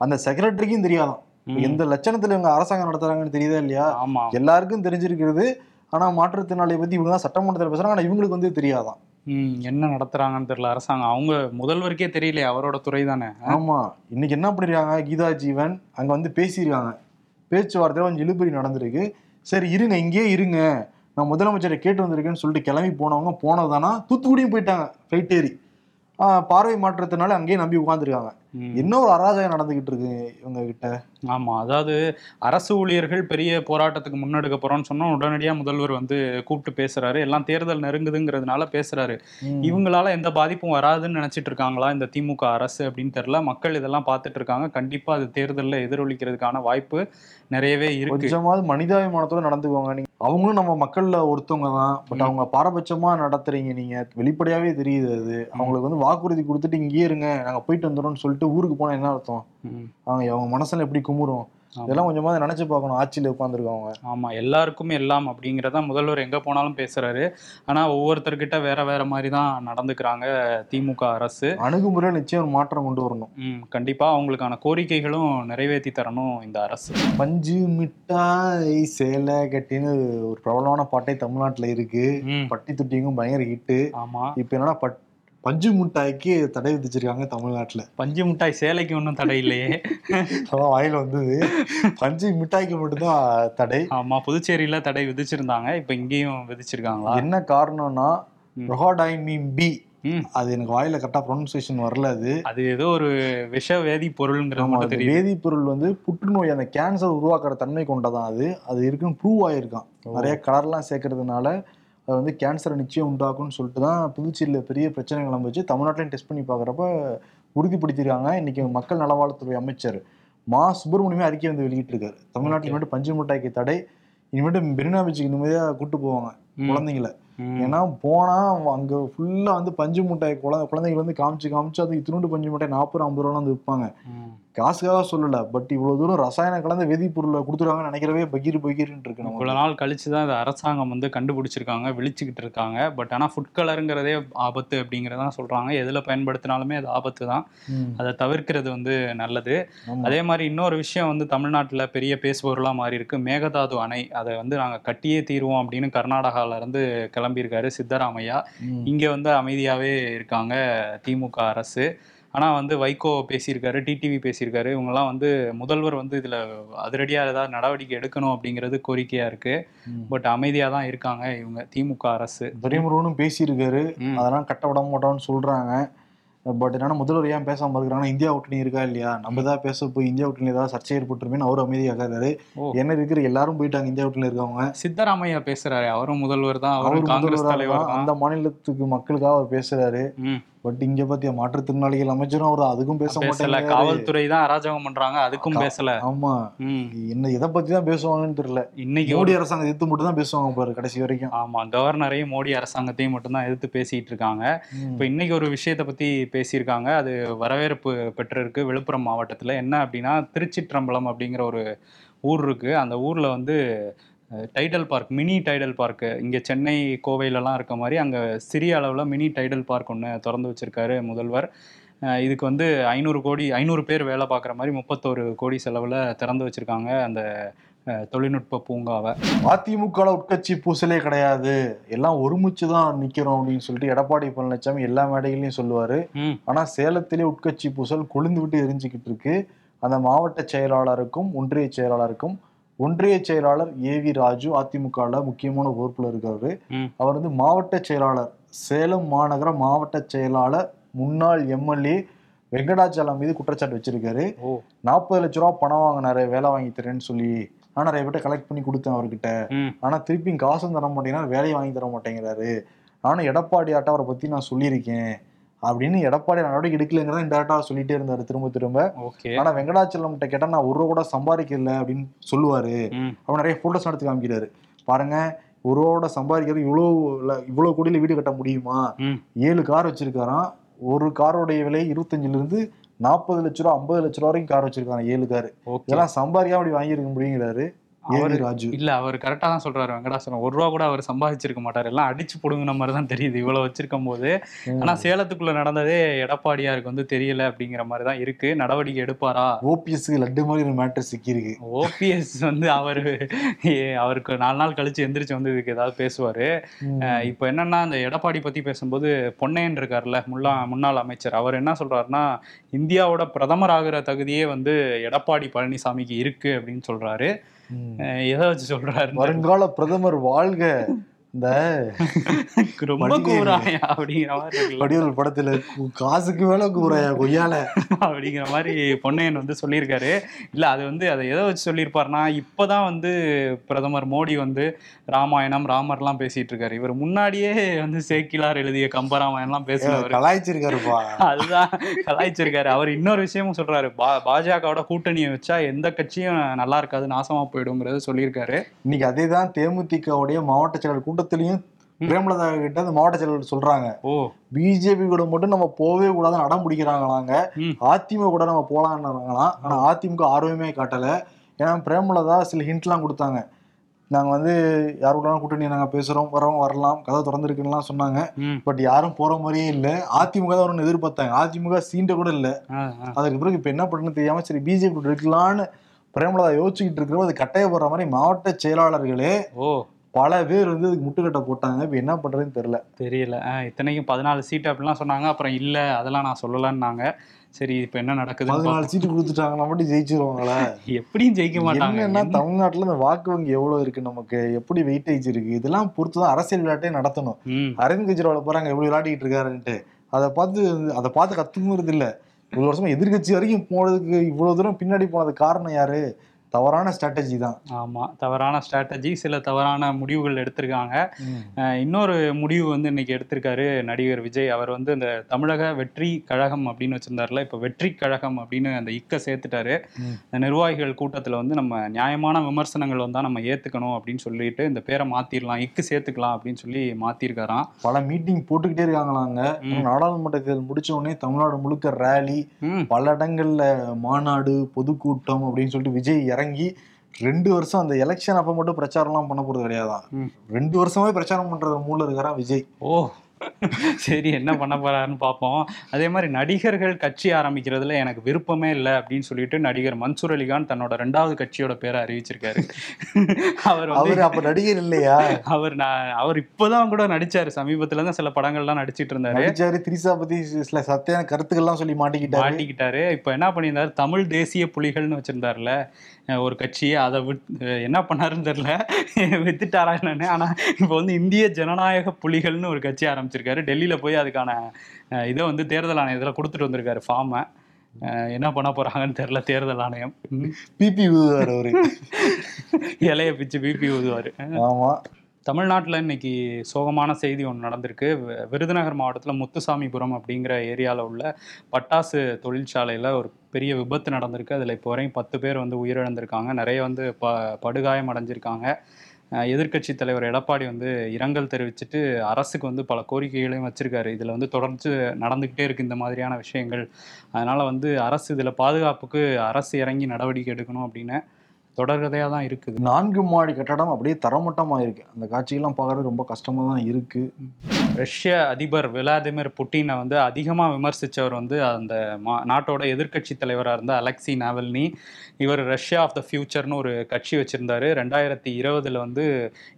அந்த செக்ரட்டரிக்கும் தெரியாதாம் ம். எந்த லட்சணத்துல இவங்க அரசாங்கம் நடத்துறாங்கன்னு தெரியுதா இல்லையா? ஆமா எல்லாருக்கும் தெரிஞ்சிருக்கிறது. ஆனா மாற்றுத்திறனாளியை பத்தி இவங்க தான் சட்டமன்றத்தில் பேசுறாங்க. ஆனா இவங்களுக்கு வந்து தெரியாதாம் ம் என்ன நடத்துறாங்கன்னு தெரியல. அரசாங்கம் அவங்க முதல்வருக்கே தெரியலையே அவரோட துறை தானே. ஆமா. இன்னைக்கு என்ன பண்ணிருக்காங்க? கீதா ஜீவன் அங்க வந்து பேசியிருக்காங்க. பேச்சுவார்த்தை கொஞ்சம் இழுபறி நடந்திருக்கு. சரி இருங்க இங்கேயே இருங்க. நான் முதலமைச்சரை கேட்டு வந்திருக்கேன்னு சொல்லிட்டு கிளம்பி போனவங்க போனதானா தூத்துக்குடியும் போயிட்டாங்க. ஃப்ளைட் ஏறி ஆஹ் பார்வை மாற்றத்தினால அங்கேயே நம்பி உட்காந்துருக்காங்க ஒரு அராஜகம் நடந்துகிட்டு இருக்கு இவங்க கிட்ட. ஆமா அதாவது அரசு ஊழியர்கள் பெரிய போராட்டத்துக்கு முன்னெடுக்க போறோம்னு சொன்னா உடனடியா முதல்வர் வந்து கூப்பிட்டு பேசுறாரு. எல்லாம் தேர்தல் நெருங்குதுங்கிறதுனால பேசுறாரு. இவங்களால எந்த பாதிப்பும் வராதுன்னு நினைச்சிட்டு இருக்காங்களா இந்த திமுக அரசு அப்படின்னு தெரியல. மக்கள் இதெல்லாம் பார்த்துட்டு இருக்காங்க. கண்டிப்பா அது தேர்தலில் எதிரொலிக்கிறதுக்கான வாய்ப்பு நிறையவே இருக்கு. கொஞ்சமாவது மனிதாபிமானத்தோட நடந்துக்குவாங்க நீங்க அவங்களும் நம்ம மக்கள்ல ஒருத்தவங்க தான். பட். அவங்க பாரபட்சமா நடத்துறீங்க நீங்க. வெளிப்படையாவே தெரியுது அது. அவங்களுக்கு வந்து வாக்குறுதி கொடுத்துட்டு இங்கேயே இருங்க. நாங்க போயிட்டு வந்துடும்னு சொல்லிட்டு ஊருக்கு போனா என்ன அர்த்தம். அவங்க அவங்க மனசுல எப்படி குமுறும். இதெல்லாம் கொஞ்சமாவது நினைச்சு பார்க்கணும். ஆட்சியில உட்காந்துருக்கவங்க ஆமா எல்லாருக்குமே எல்லாம் அப்படிங்கிறத முதல்வர் எங்க போனாலும் பேசுறாரு. ஆனா ஒவ்வொருத்தர்கிட்ட வேற வேற மாதிரி தான் நடந்துக்கிறாங்க திமுக அரசு. அணுகுமுறையில் நிச்சயம் ஒரு மாற்றம் கொண்டு வரணும். ம் கண்டிப்பா அவங்களுக்கான கோரிக்கைகளும் நிறைவேற்றி தரணும் இந்த அரசு. பஞ்சு மிட்டாய் சேலை கட்டின்னு ஒரு பிரபலமான பாட்டே தமிழ்நாட்டுல இருக்கு. பட்டி தொட்டிங்கும் பயங்கர ஹிட்டு ஆமா. இப்ப என்னன்னா பட் பஞ்சு மிட்டாய்க்கு தடை விதிச்சிருக்காங்க தமிழ்நாட்டுல. பஞ்சு மிட்டாய் சேலைக்கு ஒன்றும் தடை இல்லையே. அதான் வாயில வந்தது. பஞ்சு மிட்டாய்க்கு மட்டும்தான் தடை. ஆமா புதுச்சேரியில தடை விதிச்சிருந்தாங்க. இப்ப இங்கேயும் விதிச்சிருக்காங்களா? என்ன காரணம்னா. ரொஹாடைமின் பி. அது எனக்கு வாயில கரெக்டா ப்ரொனன்சியேஷன் வரல அது. அது ஏதோ ஒரு விஷ வேதி பொருள்ங்கிறது ஆமா, மட்டும் அது தெரியுது. வேதிப்பொருள் வந்து புற்றுநோய் அந்த கேன்சர் உருவாக்குற தன்மை கொண்டதான் அது. அது இருக்குன்னு ப்ரூவ் ஆயிருக்கான். நிறைய கலர்லாம் சேர்க்கறதுனால அது வந்து கேன்சரை நிச்சயம் உண்டாக்கும்னு சொல்லிட்டு தான் புதுச்சேரியில் பெரிய பிரச்சனை கிளம்பிச்சு தமிழ்நாட்டிலையும் டெஸ்ட் பண்ணி பார்க்குறப்ப உறுதிப்படுத்தியிருக்காங்க இன்னைக்கு மக்கள் நலவாழ்வுத்துறை அமைச்சர் மா சுப்பிரமணியமே அறிக்கை வந்து வெளியிட்டிருக்காரு தமிழ்நாட்டில் இனிமேட்டு பஞ்சு மிட்டாய்க்கு தடை இனிமேட்டு மெரினா பீச்சுக்கு நிம்மதியாக கூட்டு போவாங்க. குழந்தைங்கள. ஏன்னா போனா அங்க ஃபுல்லா வந்து பஞ்சு மிட்டாய் குழந்தை குழந்தைகள் வந்து காமிச்சு காமிச்சு அது இத்தினோண்டு பஞ்சு மிட்டாய் நாற்பது ஐம்பது ரூபா வந்து விற்பாங்க. காசுக்காக சொல்லல பட் இவ்வளவு தூரம் ரசாயன கலந்த வேதிப்பொருளை கொடுத்துருவாங்கன்னு நினைக்கிறவே பகீர் பகீர்னு இருக்கு இவ்வளவு நமக்கு நாள் கழிச்சு தான் இந்த அரசாங்கம் வந்து கண்டுபிடிச்சிருக்காங்க விழிச்சுக்கிட்டு இருக்காங்க. பட் ஆனா ஃபுட் கலருங்கிறதே ஆபத்து அப்படிங்கிறதான் சொல்றாங்க. எதுல பயன்படுத்தினாலுமே அது ஆபத்து தான். அதை தவிர்க்கிறது வந்து நல்லது. அதே மாதிரி இன்னொரு விஷயம் வந்து தமிழ்நாட்டுல பெரிய பேசுபொருளா மாறி இருக்கு. மேகதாது அணை அதை வந்து நாங்க கட்டியே தீருவோம் அப்படின்னு கர்நாடகால இருந்து கிளம்பியிருக்காரு சித்தராமையா. இங்க வந்து அமைதியாவே இருக்காங்க திமுக அரசு. ஆனா வந்து வைகோ பேசியிருக்காரு டிடிவி பேசியிருக்காரு. இவங்கெல்லாம் வந்து முதல்வர் வந்து இதுல அதிரடியா ஏதாவது நடவடிக்கை எடுக்கணும் அப்படிங்கிறது கோரிக்கையா இருக்கு. ம். பட் அமைதியா தான் இருக்காங்க இவங்க திமுக அரசு. துரைமுருகனும் பேசியிருக்காரு. அதெல்லாம் கட்ட விட மாட்டோம்னு சொல்றாங்க. பட் என்னன்னா முதல்வர் ஏன் பேசாம இருக்கிறாங்கன்னா இந்தியா கூட்டணி இருக்கா இல்லையா? நம்ம தான் பேச போய் இந்தியா கூட்டணி ஏதாவது சர்ச்சை ஏற்பட்டுருமேன்னு அவர் அமைதியாகிறாரு ஓ. என்ன இருக்கிற எல்லாரும் போயிட்டாங்க இந்தியா கூட்டணி இருக்கவங்க. சித்தராமையா பேசுறாரு அவரும் முதல்வர் தான் அவர் அவரும் காங்கிரஸ் தலைவர் அந்த மாநிலத்துக்கு மக்களுக்காக அவர் பேசுறாரு. பட் இங்க பாத்தியா மாற்றுத்திறனாளிகள் அமைச்சரும் அவர் அதுக்கும் பேச மாட்டேங்கிறாரு. காவல்துறை தான் அராஜகம் பண்றாங்க. அதுக்கும் பேசல. ஆமா. என்ன எதை பத்தி தான் பேசுவாங்கன்னு தெரியல. இன்னைக்கு மோடி அரசாங்கம் எதிர்த்து மட்டும் தான் பேசுவாங்க பாரு கடைசி வரைக்கும். ஆமா. கவர்னரையும் மோடி அரசாங்கத்தையும் மட்டும்தான் எதிர்த்து பேசிட்டு இருக்காங்க. இப்போ இன்னைக்கு ஒரு விஷயத்தை பத்தி பேசியிருக்காங்க. அது வரவேற்பு பெற்றிருக்கு விழுப்புரம் மாவட்டத்துல. என்ன அப்படின்னா திருச்சிற்றம்பலம் அப்படிங்கிற ஒரு ஊர் இருக்கு. அந்த ஊர்ல வந்து Tidel Park mini Tidel Park இங்க சென்னை கோவையிலலாம் இருக்க மாதிரி அங்க சிறிய அளவுல மினி டைடல் பார்க் ஒன்று திறந்து வச்சிருக்காரு முதல்வர். இதுக்கு வந்து ஐநூறு கோடி ஐநூறு பேர் வேலை பார்க்குற மாதிரி முப்பத்தோரு கோடி செலவுல திறந்து வச்சிருக்காங்க அந்த தொழில்நுட்ப பூங்காவை. அதிமுக உட்கட்சி பூசலே கிடையாது. எல்லாம் ஒருமிச்சு தான் நிக்கிறோம் அப்படின்னு சொல்லிட்டு எடப்பாடி பழனிசாமி எல்லா மேடைகளையும் சொல்லுவாரு. ம். ஆனா சேலத்திலே உட்கட்சி பூசல் கொழுந்து விட்டு எரிஞ்சுக்கிட்டு இருக்கு. அந்த மாவட்ட செயலாளருக்கும் ஒன்றிய செயலாளருக்கும் ஒன்றிய செயலாளர் ஏ வி ராஜு அதிமுகல முக்கியமான பொறுப்புல இருக்காரு. அவர் வந்து மாவட்ட செயலாளர் சேலம் மாநகர மாவட்ட செயலாளர் முன்னாள் எம்எல்ஏ வெங்கடாச்சலம் மீது குற்றச்சாட்டு வச்சிருக்காரு. நாற்பது லட்ச ரூபா பணம் வாங்கினாரு வேலை வாங்கி தரேன்னு சொல்லி. நான் நிறைய பேர்ட்ட கலெக்ட் பண்ணி கொடுத்தேன் அவர்கிட்ட. ஆனா திருப்பி காசும் தர மாட்டேங்கிறாரு வேலையை வாங்கி தர மாட்டேங்கிறாரு. நானும் எடப்பாடி ஆட்ட அவரை பத்தி நான் சொல்லியிருக்கேன். அப்படின்னு எடப்பாடி நடவடிக்கை எடுக்கலைங்கிறத ஆட்டா சொல்லிட்டே இருந்தாரு திரும்ப திரும்ப. ஆனா வெங்கடாச்சலம் கிட்ட கேட்டா நான் ஒரு ரூபா கூட சம்பாதிக்கல அப்படின்னு சொல்லுவாரு. அவர் நிறைய போட்டோஸ் எடுத்து காமிக்கிறாரு. பாருங்க ஒரு ரூபாவோட சம்பாதிக்கிறது இவ்வளோ இவ்வளோ கோடியில வீடு கட்ட முடியுமா? ஏழு கார் வச்சிருக்காராம். ஒரு காரோடைய விலை இருபத்தஞ்சுல இருந்து நாற்பது லட்ச ரூபா ஐம்பது லட்ச ரூபா வரைக்கும் கார் வச்சிருக்காங்க ஏழு கார். இதெல்லாம் சம்பாதிக்காம அப்படி வாங்கியிருக்க முடியுங்கிறாரு. அவரு- ராஜு? இல்ல அவர் கரெக்டா தான் சொல்றாரு வெங்கடாசலம். ஒரு ரூபா கூட அவர் சம்பாதிச்சிருக்க மாட்டாரு. எல்லாம் அடிச்சு புடுங்கின மாதிரி தான் தெரியுது இவ்வளவு வச்சிருக்கும் போது. ஆனா சேலத்துக்குள்ள நடந்ததே எடப்பாடியாருக்கு வந்து தெரியல அப்படிங்கிற மாதிரி தான் இருக்கு. நடவடிக்கை எடுப்பாரா? ஓபிஎஸ் லட்டு மாதிரி ஒரு மேட்டர் சிக்கியிருக்கு. ஓபிஎஸ் வந்து அவரு அவருக்கு நாலு நாள் கழிச்சு எந்திரிச்சு வந்து இதுக்கு ஏதாவது பேசுவாரு. இப்போ என்னன்னா இந்த எடப்பாடி பத்தி பேசும்போது பொன்னையன் இருக்கார்ல முல்லா முன்னாள் அமைச்சர். அவர் என்ன சொல்றாருன்னா இந்தியாவோட பிரதமர் ஆகிற தகுதியே வந்து எடப்பாடி பழனிசாமிக்கு இருக்கு அப்படின்னு சொல்றாரு. எதை வச்சு சொல்றாரு வருங்கால பிரதமர் வாழ்க. இந்த ரொம்ப கூறாயா அப்படிங்கிற மாதிரி. வடிவேல் படத்துல காசுக்கு மேல கூறாயா கொய்யால? அப்படிங்கிற மாதிரி பொன்னையன் வந்து சொல்லியிருக்காரு. இல்ல அது வந்து அதை எதை வச்சு சொல்லியிருப்பாருன்னா இப்பதான் வந்து பிரதமர் மோடி வந்து ராமாயணம் ராமர்லாம் பேசிட்டு இருக்காரு இவர் முன்னாடியே வந்து சேக்கிலார் எழுதிய கம்பராமாயணம்லாம் பேசினவர். கலாய்ச்சிருக்காருப்பா. அதுதான் கலாய்ச்சிருக்காரு. அவர் இன்னொரு விஷயமும் சொல்றாரு. பா பாஜகவோட கூட்டணியை வச்சா எந்த கட்சியும் நல்லா இருக்காது நாசமா போயிடுங்கிறத சொல்லியிருக்காரு. இன்னைக்கு அதே தான் தேமுதிகவுடைய மாவட்ட செயலர் கூட்டத்திலையும் பிரேமலதா கிட்ட அந்த மாவட்ட செயலர் சொல்றாங்க. ஓ. பிஜேபி கூட மட்டும் நம்ம போகவே கூடாதுன்னு அடம் பிடிக்கிறாங்களாங்க. அதிமுக கூட நம்ம போலாம்னாங்களாம் ஆனா அதிமுக ஆர்வமே காட்டல. ஏன்னா பிரேமலதா சில ஹிண்ட்லாம் கொடுத்தாங்க. நாங்க வந்து யார் கூட கூட்டணி நாங்க பேசுறோம் வரோம் வரலாம் கதை திறந்துருக்குன்னுலாம் சொன்னாங்க. பட் யாரும் போற மாதிரியே இல்ல. அதிமுக தான் வரும்னு எதிர்பார்த்தாங்க. அதிமுக சீண்ட கூட இல்ல. அதுக்கு பிறகு இப்ப என்ன பண்ணுன்னு தெரியாம சரி பிஜேபி இருக்கலான்னு பிரேமலதா யோசிச்சுக்கிட்டு இருக்கிறப்ப அது கட்டாயப்படுற மாதிரி மாவட்ட செயலாளர்களே ஓ. பல பேர் வந்து இதுக்கு முட்டுக்கட்டை போட்டாங்க. இப்ப என்ன பண்றதுன்னு தெரியல. தெரியல. இத்தனைக்கும் பதினாலு சீட் அப்படிலாம் சொன்னாங்க. அப்புறம் இல்ல அதெல்லாம் நான் சொல்லலன்னாங்க. சரி இப்போ என்ன நடக்குதுன்னு பதினாலு சீட்டு கொடுத்துட்டாங்கன்னா மட்டும் ஜெயிச்சிருவாங்களா. எப்படியும் ஜெயிக்க மாட்டாங்க. என்னன்னா என்ன- தமிழ்நாட்டுல இந்த வாக்கு வங்கி எவ்வளவு இருக்கு நமக்கு? எப்படி வெயிட்டேஜ் இருக்கு? இதெல்லாம் பொறுத்துதான் அரசியல் விளையாட்டே நடத்தணும். அரவிந்த் கெஜ்ரிவால் போறாங்க எப்படி விளையாடிட்டு இருக்காருன்ட்டு. அதை பார்த்து அதை பார்த்து கத்துக்கிறது இல்ல. ஒரு வருஷமா எதிர்க்கட்சி வரைக்கும் போனதுக்கு இவ்வளவு தூரம் பின்னாடி போனது காரணம் யாரு? தவறான ஸ்ட்ராட்டஜி தான். ஆமா தவறான ஸ்ட்ராட்டஜி சில தவறான முடிவுகள் எடுத்திருக்காங்க. இன்னொரு முடிவு வந்து இன்னைக்கு எடுத்திருக்காரு நடிகர் விஜய். அவர் வந்து இந்த தமிழக வெற்றி கழகம் அப்படின்னு வச்சிருந்தாருல இப்போ வெற்றி கழகம் அப்படின்னு அந்த இக்க சேர்த்துட்டாரு. இந்த நிர்வாகிகள் கூட்டத்தில் வந்து நம்ம நியாயமான விமர்சனங்கள் வந்தால் நம்ம ஏற்றுக்கணும் அப்படின்னு சொல்லிட்டு இந்த பேரை மாற்றிடலாம் இக்கு சேர்த்துக்கலாம் அப்படின்னு சொல்லி மாற்றிருக்காராம் பல மீட்டிங் போட்டுக்கிட்டே இருக்காங்களாங்க. நாடாளுமன்ற தேர்தல் முடிச்ச உடனே தமிழ்நாடு முழுக்க ரேலி பல இடங்கள்ல மாநாடு பொதுக்கூட்டம் அப்படின்னு சொல்லிட்டு விஜய் இறங்கி ரெண்டு வருஷம் அந்த எலெக்ஷன் அப்ப மட்டும் பிரச்சாரம்லாம் பண்ண போறது கிடையாதான். ரெண்டு வருஷமே பிரச்சாரம் பண்றது மூல இருக்கிறான் விஜய். ஓ. சரி என்ன பண்ண போறாருன்னு பார்ப்போம் அதே மாதிரி நடிகர்கள் கட்சி ஆரம்பிக்கிறதுல எனக்கு விருப்பமே இல்லை அப்படின்னு சொல்லிட்டு நடிகர் மன்சூர் அலிகான் தன்னோட ரெண்டாவது கட்சியோட பேரை அறிவிச்சிருக்காரு. அவர் அவரு அப்ப நடிகர் இல்லையா? அவர் நான் அவர் இப்போதான் கூட நடிச்சாரு. சமீபத்துல தான் சில படங்கள்லாம் நடிச்சிட்டு இருந்தாரு. நடிச்சாரு திரிசா பத்தி சில சத்தியான கருத்துக்கள்லாம் சொல்லி மாட்டிக்கிட்டாரு. மாட்டிக்கிட்டாரு. இப்போ என்ன பண்ணியிருந்தாரு? தமிழ் தேசிய புலிகள்னு வச்சிருந்தாருல. ஒரு கட்சியை அதை விட் என்ன பண்ணாருன்னு தெரியல. வித்துட்டாரா என்னன்னு. ஆனா இப்போ வந்து இந்திய ஜனநாயக புலிகள்னு ஒரு கட்சி ஆரம்பிச்சிருக்காரு. டெல்லியில போய் அதுக்கான இதை வந்து தேர்தல் ஆணையத்தில் கொடுத்துட்டு வந்திருக்காரு ஃபார்மை என்ன பண்ண போறாங்கன்னு தெரியல தேர்தல் ஆணையம். பிபி ஊதுவாரு அவரு. இலைய பிச்சு பிபி ஊதுவாரு. ஆமா. தமிழ்நாட்டில் இன்னைக்கு சோகமான செய்தி ஒன்று நடந்திருக்கு. விருதுநகர் மாவட்டத்தில் முத்துசாமிபுரம் அப்படிங்கிற ஏரியாவில் உள்ள பட்டாசு தொழிற்சாலையில் ஒரு பெரிய விபத்து நடந்திருக்கு. அதில் இப்போ வரையும் பத்து பேர் வந்து உயிரிழந்திருக்காங்க. நிறைய வந்து ப படுகாயம் அடைஞ்சிருக்காங்க. எதிர்க்கட்சி தலைவர் எடப்பாடி வந்து இரங்கல் தெரிவிச்சுட்டு அரசுக்கு வந்து பல கோரிக்கைகளையும் வச்சுருக்காரு. இதில் வந்து தொடர்ந்து நடந்துக்கிட்டே இருக்குது இந்த மாதிரியான விஷயங்கள். அதனால் வந்து அரசு இதில் பாதுகாப்புக்கு அரசு இறங்கி நடவடிக்கை எடுக்கணும் அப்படின்னு தொடர்கதையாக தான் இருக்குது. நான்கு மாடி கட்டடம் அப்படியே தரமட்டமா இருக்கு அந்த காட்சியெல்லாம் பார்க்கறது ரொம்ப கஷ்டமா தான் இருக்கு. ரஷ்ய அதிபர் விளாடிமிர் புட்டினை வந்து அதிகமாக விமர்சித்தவர் வந்து அந்த மா நாட்டோட எதிர்க்கட்சி தலைவராக இருந்த அலெக்சி நாவல்னி. இவர் ரஷ்யா ஆஃப் த ஃபியூச்சர்னு ஒரு கட்சி வச்சுருந்தாரு. ரெண்டாயிரத்தி இருபதில் வந்து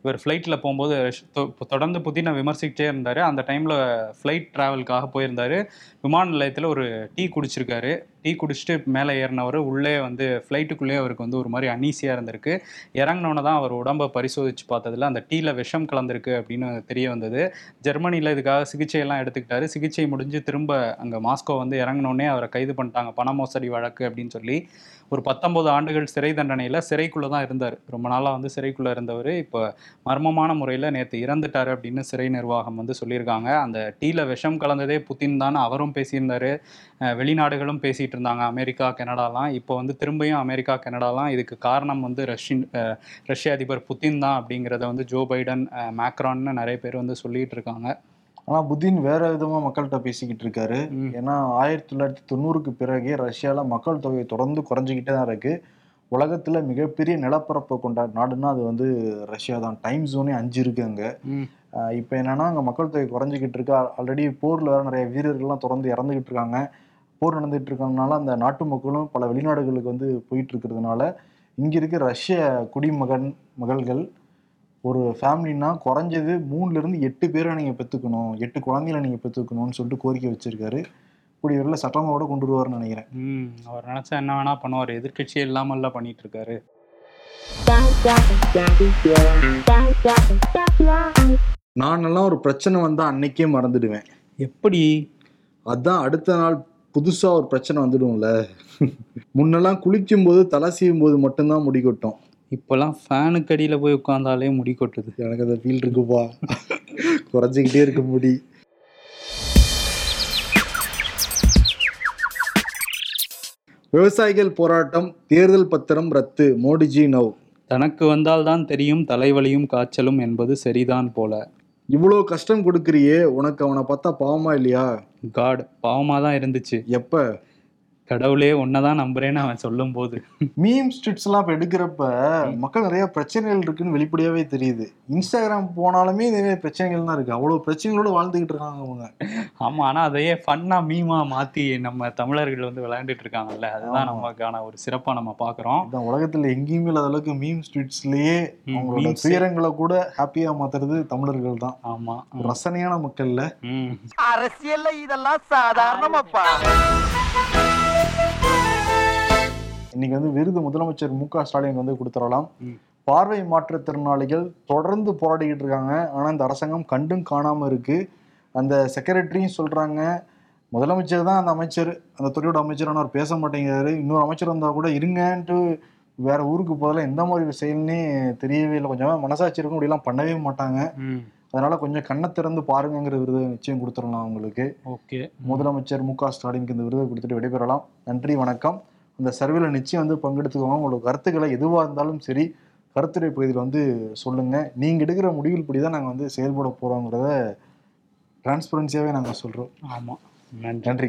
இவர் ஃப்ளைட்டில் போகும்போது தொடர்ந்து புட்டினை விமர்சிக்கிட்டே இருந்தார். அந்த டைமில் ஃப்ளைட் ட்ராவலுக்காக போயிருந்தார். விமான நிலையத்தில் ஒரு டீ குடிச்சிருக்காரு. டீ குடிச்சிட்டு மேலே ஏறினவர் உள்ளே வந்து ஃப்ளைட்டுக்குள்ளேயே அவருக்கு வந்து ஒரு மாதிரி அன்னீசியாக இருந்திருக்கு. இறங்கினோன்னு தான் அவர் உடம்பை பரிசோதித்து பார்த்ததுல அந்த டீயில் விஷம் கலந்துருக்கு அப்படின்னு தெரிய வந்தது. ஜெர்மனியில் இதுக்காக சிகிச்சையெல்லாம் எடுத்துக்கிட்டாரு. சிகிச்சை முடிஞ்சு திரும்ப அங்கே மாஸ்கோ வந்து இறங்கினோடனே அவரை கைது பண்ணிட்டாங்க. பண மோசடி வழக்கு அப்படின்னு சொல்லி. ஒரு பத்தொன்பது ஆண்டுகள் சிறை தண்டனையில் சிறைக்குள்ளே தான் இருந்தார். ரொம்ப நாளாக வந்து சிறைக்குள்ளே இருந்தவர். இப்போ மர்மமான முறையில் நேற்று இறந்துட்டார் அப்படின்னு சிறை நிர்வாகம் வந்து சொல்லியிருக்காங்க. அந்த டீயில் விஷம் கலந்ததே புத்தின் தான் அவரும் பேசியிருந்தார். வெளிநாடுகளும் பேசிகிட்டு இருந்தாங்க. அமெரிக்கா கனடாலாம். இப்போ வந்து திரும்பியும் அமெரிக்கா கனடாலாம். இதுக்கு காரணம் வந்து ரஷ்யன் ரஷ்ய அதிபர் புத்தின் தான் அப்படிங்கிறத வந்து ஜோ பைடன் மேக்ரான்னு நிறைய பேர் வந்து சொல்லிகிட்டு இருக்காங்க. ஆனா புதின் வேற விதமா மக்கள்கிட்ட பேசிக்கிட்டு இருக்காரு. ஏன்னா ஆயிரத்தி தொள்ளாயிரத்தி தொண்ணூறுக்கு பிறகே ரஷ்யால மக்கள் தொகை தொடர்ந்து குறைஞ்சிக்கிட்டே தான் இருக்கு. உலகத்துல மிகப்பெரிய நிலப்பரப்பை கொண்ட நாடுன்னா அது வந்து ரஷ்யா தான். டைம் ஜோனே அஞ்சு இருக்கு அங்க. இப்போ என்னன்னா அங்க மக்கள் தொகை குறைஞ்சிக்கிட்டு இருக்கு. ஆல்ரெடி போர்ல வேற நிறைய வீரர்கள்லாம் தொடர்ந்து இறந்துகிட்டு இருக்காங்க. போர் நடந்துட்டு இருக்கறதுனால அந்த நாட்டு மக்களும் பல வெளிநாடுகளுக்கு வந்து போயிட்டு இருக்கிறதுனால இங்க இருக்க ரஷ்ய குடிமகன் மகள்கள் ஒரு ஃபேமிலினா குறைஞ்சது மூணுல இருந்து எட்டு பேரை நீங்க பெத்துக்கணும். எட்டு குழந்தைகளை நீங்க பெத்துக்கணும்னு சொல்லிட்டு கோரிக்கை வச்சிருக்காரு. கூடிய விரைவில் சட்டமோட கொண்டு வருவார்னு நினைக்கிறேன். ம் அவர் நினச்சா என்ன வேணா பண்ணுவார். எதிர்க்கட்சியே இல்லாமல்ல பண்ணிட்டு இருக்காரு நான் எல்லாம் ஒரு பிரச்சனை வந்தா அன்னைக்கே மறந்துடுவேன். எப்படி? அதான் அடுத்த நாள் புதுசா ஒரு பிரச்சனை வந்துடும்ல. முன்னெல்லாம் குளிக்கும் போது தலை சீவும் போது மட்டும்தான் முடி கொட்டும். இப்போல்லாம் ஃபேனுக்கு அடியில் போய் உட்காந்தாலே முடி கொட்டுது. எனக்கு அந்த ஃபீல் இருக்குப்பா. குறைஞ்சிக்கிட்டே இருக்க முடி. விவசாயிகள் போராட்டம் தேர்தல் பத்திரம் ரத்து மோடிஜி நவ் தனக்கு வந்தால்தான் தெரியும் தலைவலியும் காய்ச்சலும் என்பது சரிதான் போல. இவ்வளோ கஷ்டம் கொடுக்குறியே உனக்கு அவனை பார்த்தா பாவமா இல்லையா? காட் பாவமாக தான் இருந்துச்சு. எப்ப? கடவுளே ஒன்னதான் நம்புறேன்னு அவன் சொல்லும் போது மீம் ஸ்ட்ரிட்ஸ் எல்லாம் இப்ப எடுக்கிறப்ப மக்கள் நிறைய பிரச்சனைகள் இருக்குன்னு வெளிப்படையாவே தெரியுது. இன்ஸ்டாகிராம் போனாலுமே நிறைய பிரச்சனைகள் தான் இருக்கு. அவ்வளவு பிரச்சனைகளோட வாழ்ந்துகிட்டு இருக்காங்க அவங்க. ஆமா ஆனா அதையே ஃபன்னா மீமா மாத்தி நம்ம தமிழர்கள் வந்து விளையாண்டுட்டு இருக்காங்கல்ல? அதுதான். நமக்கான ஒரு சிறப்பா நம்ம பாக்குறோம் இந்த உலகத்துல எங்கேயுமே இல்லாத அளவுக்கு மீம் ஸ்ட்ரீட்ஸ்லயே அவங்களோட. துயரங்களை கூட ஹாப்பியா மாத்துறது தமிழர்கள் தான். ஆமா ரசனையான மக்கள்ல. அரசியல்ல இதெல்லாம் சாதாரணமாப்பா. இன்னைக்கு வந்து விருது முதலமைச்சர் மு க ஸ்டாலின் வந்து கொடுத்துடலாம். பார்வை மாற்றுத்திறனாளிகள் தொடர்ந்து போராடிக்கிட்டு இருக்காங்க. ஆனா இந்த அரசாங்கம் கண்டும் காணாம இருக்கு. அந்த செக்ரட்டரியும் சொல்றாங்க முதலமைச்சர் தான் அந்த அமைச்சர் அந்த துறையோட அமைச்சர் ஆனால் அவர் பேச மாட்டேங்கிறாரு. இன்னொரு அமைச்சர் வந்தா கூட இருங்கன்ட்டு வேற ஊருக்கு போதில் எந்த மாதிரி செயல்னே தெரியவே இல்லை. கொஞ்சம் மனசாட்சி இருக்கும் இப்படிலாம் பண்ணவே மாட்டாங்க. அதனால கொஞ்சம் கண்ணை திறந்து பாருங்கங்கிற விருது நிச்சயம் கொடுத்துடலாம் அவங்களுக்கு. ஓகே. முதலமைச்சர் மு க ஸ்டாலினுக்கு இந்த விருதை கொடுத்துட்டு விடைபெறலாம். நன்றி வணக்கம். அந்த சர்வேல நிச்சயம் வந்து பங்கெடுத்துக்கோங்க. உங்களோட கருத்துக்களை எதுவாக இருந்தாலும் சரி கருத்துரை பகுதியில் வந்து சொல்லுங்க. நீங்க எடுக்கிற முடிவுகள் படி தான் நாங்கள் வந்து செயல்பட போறோங்கிறத டிரான்ஸ்பரன்சியாவே நாங்கள் சொல்றோம். ஆமா. நன்றி. நன்றி.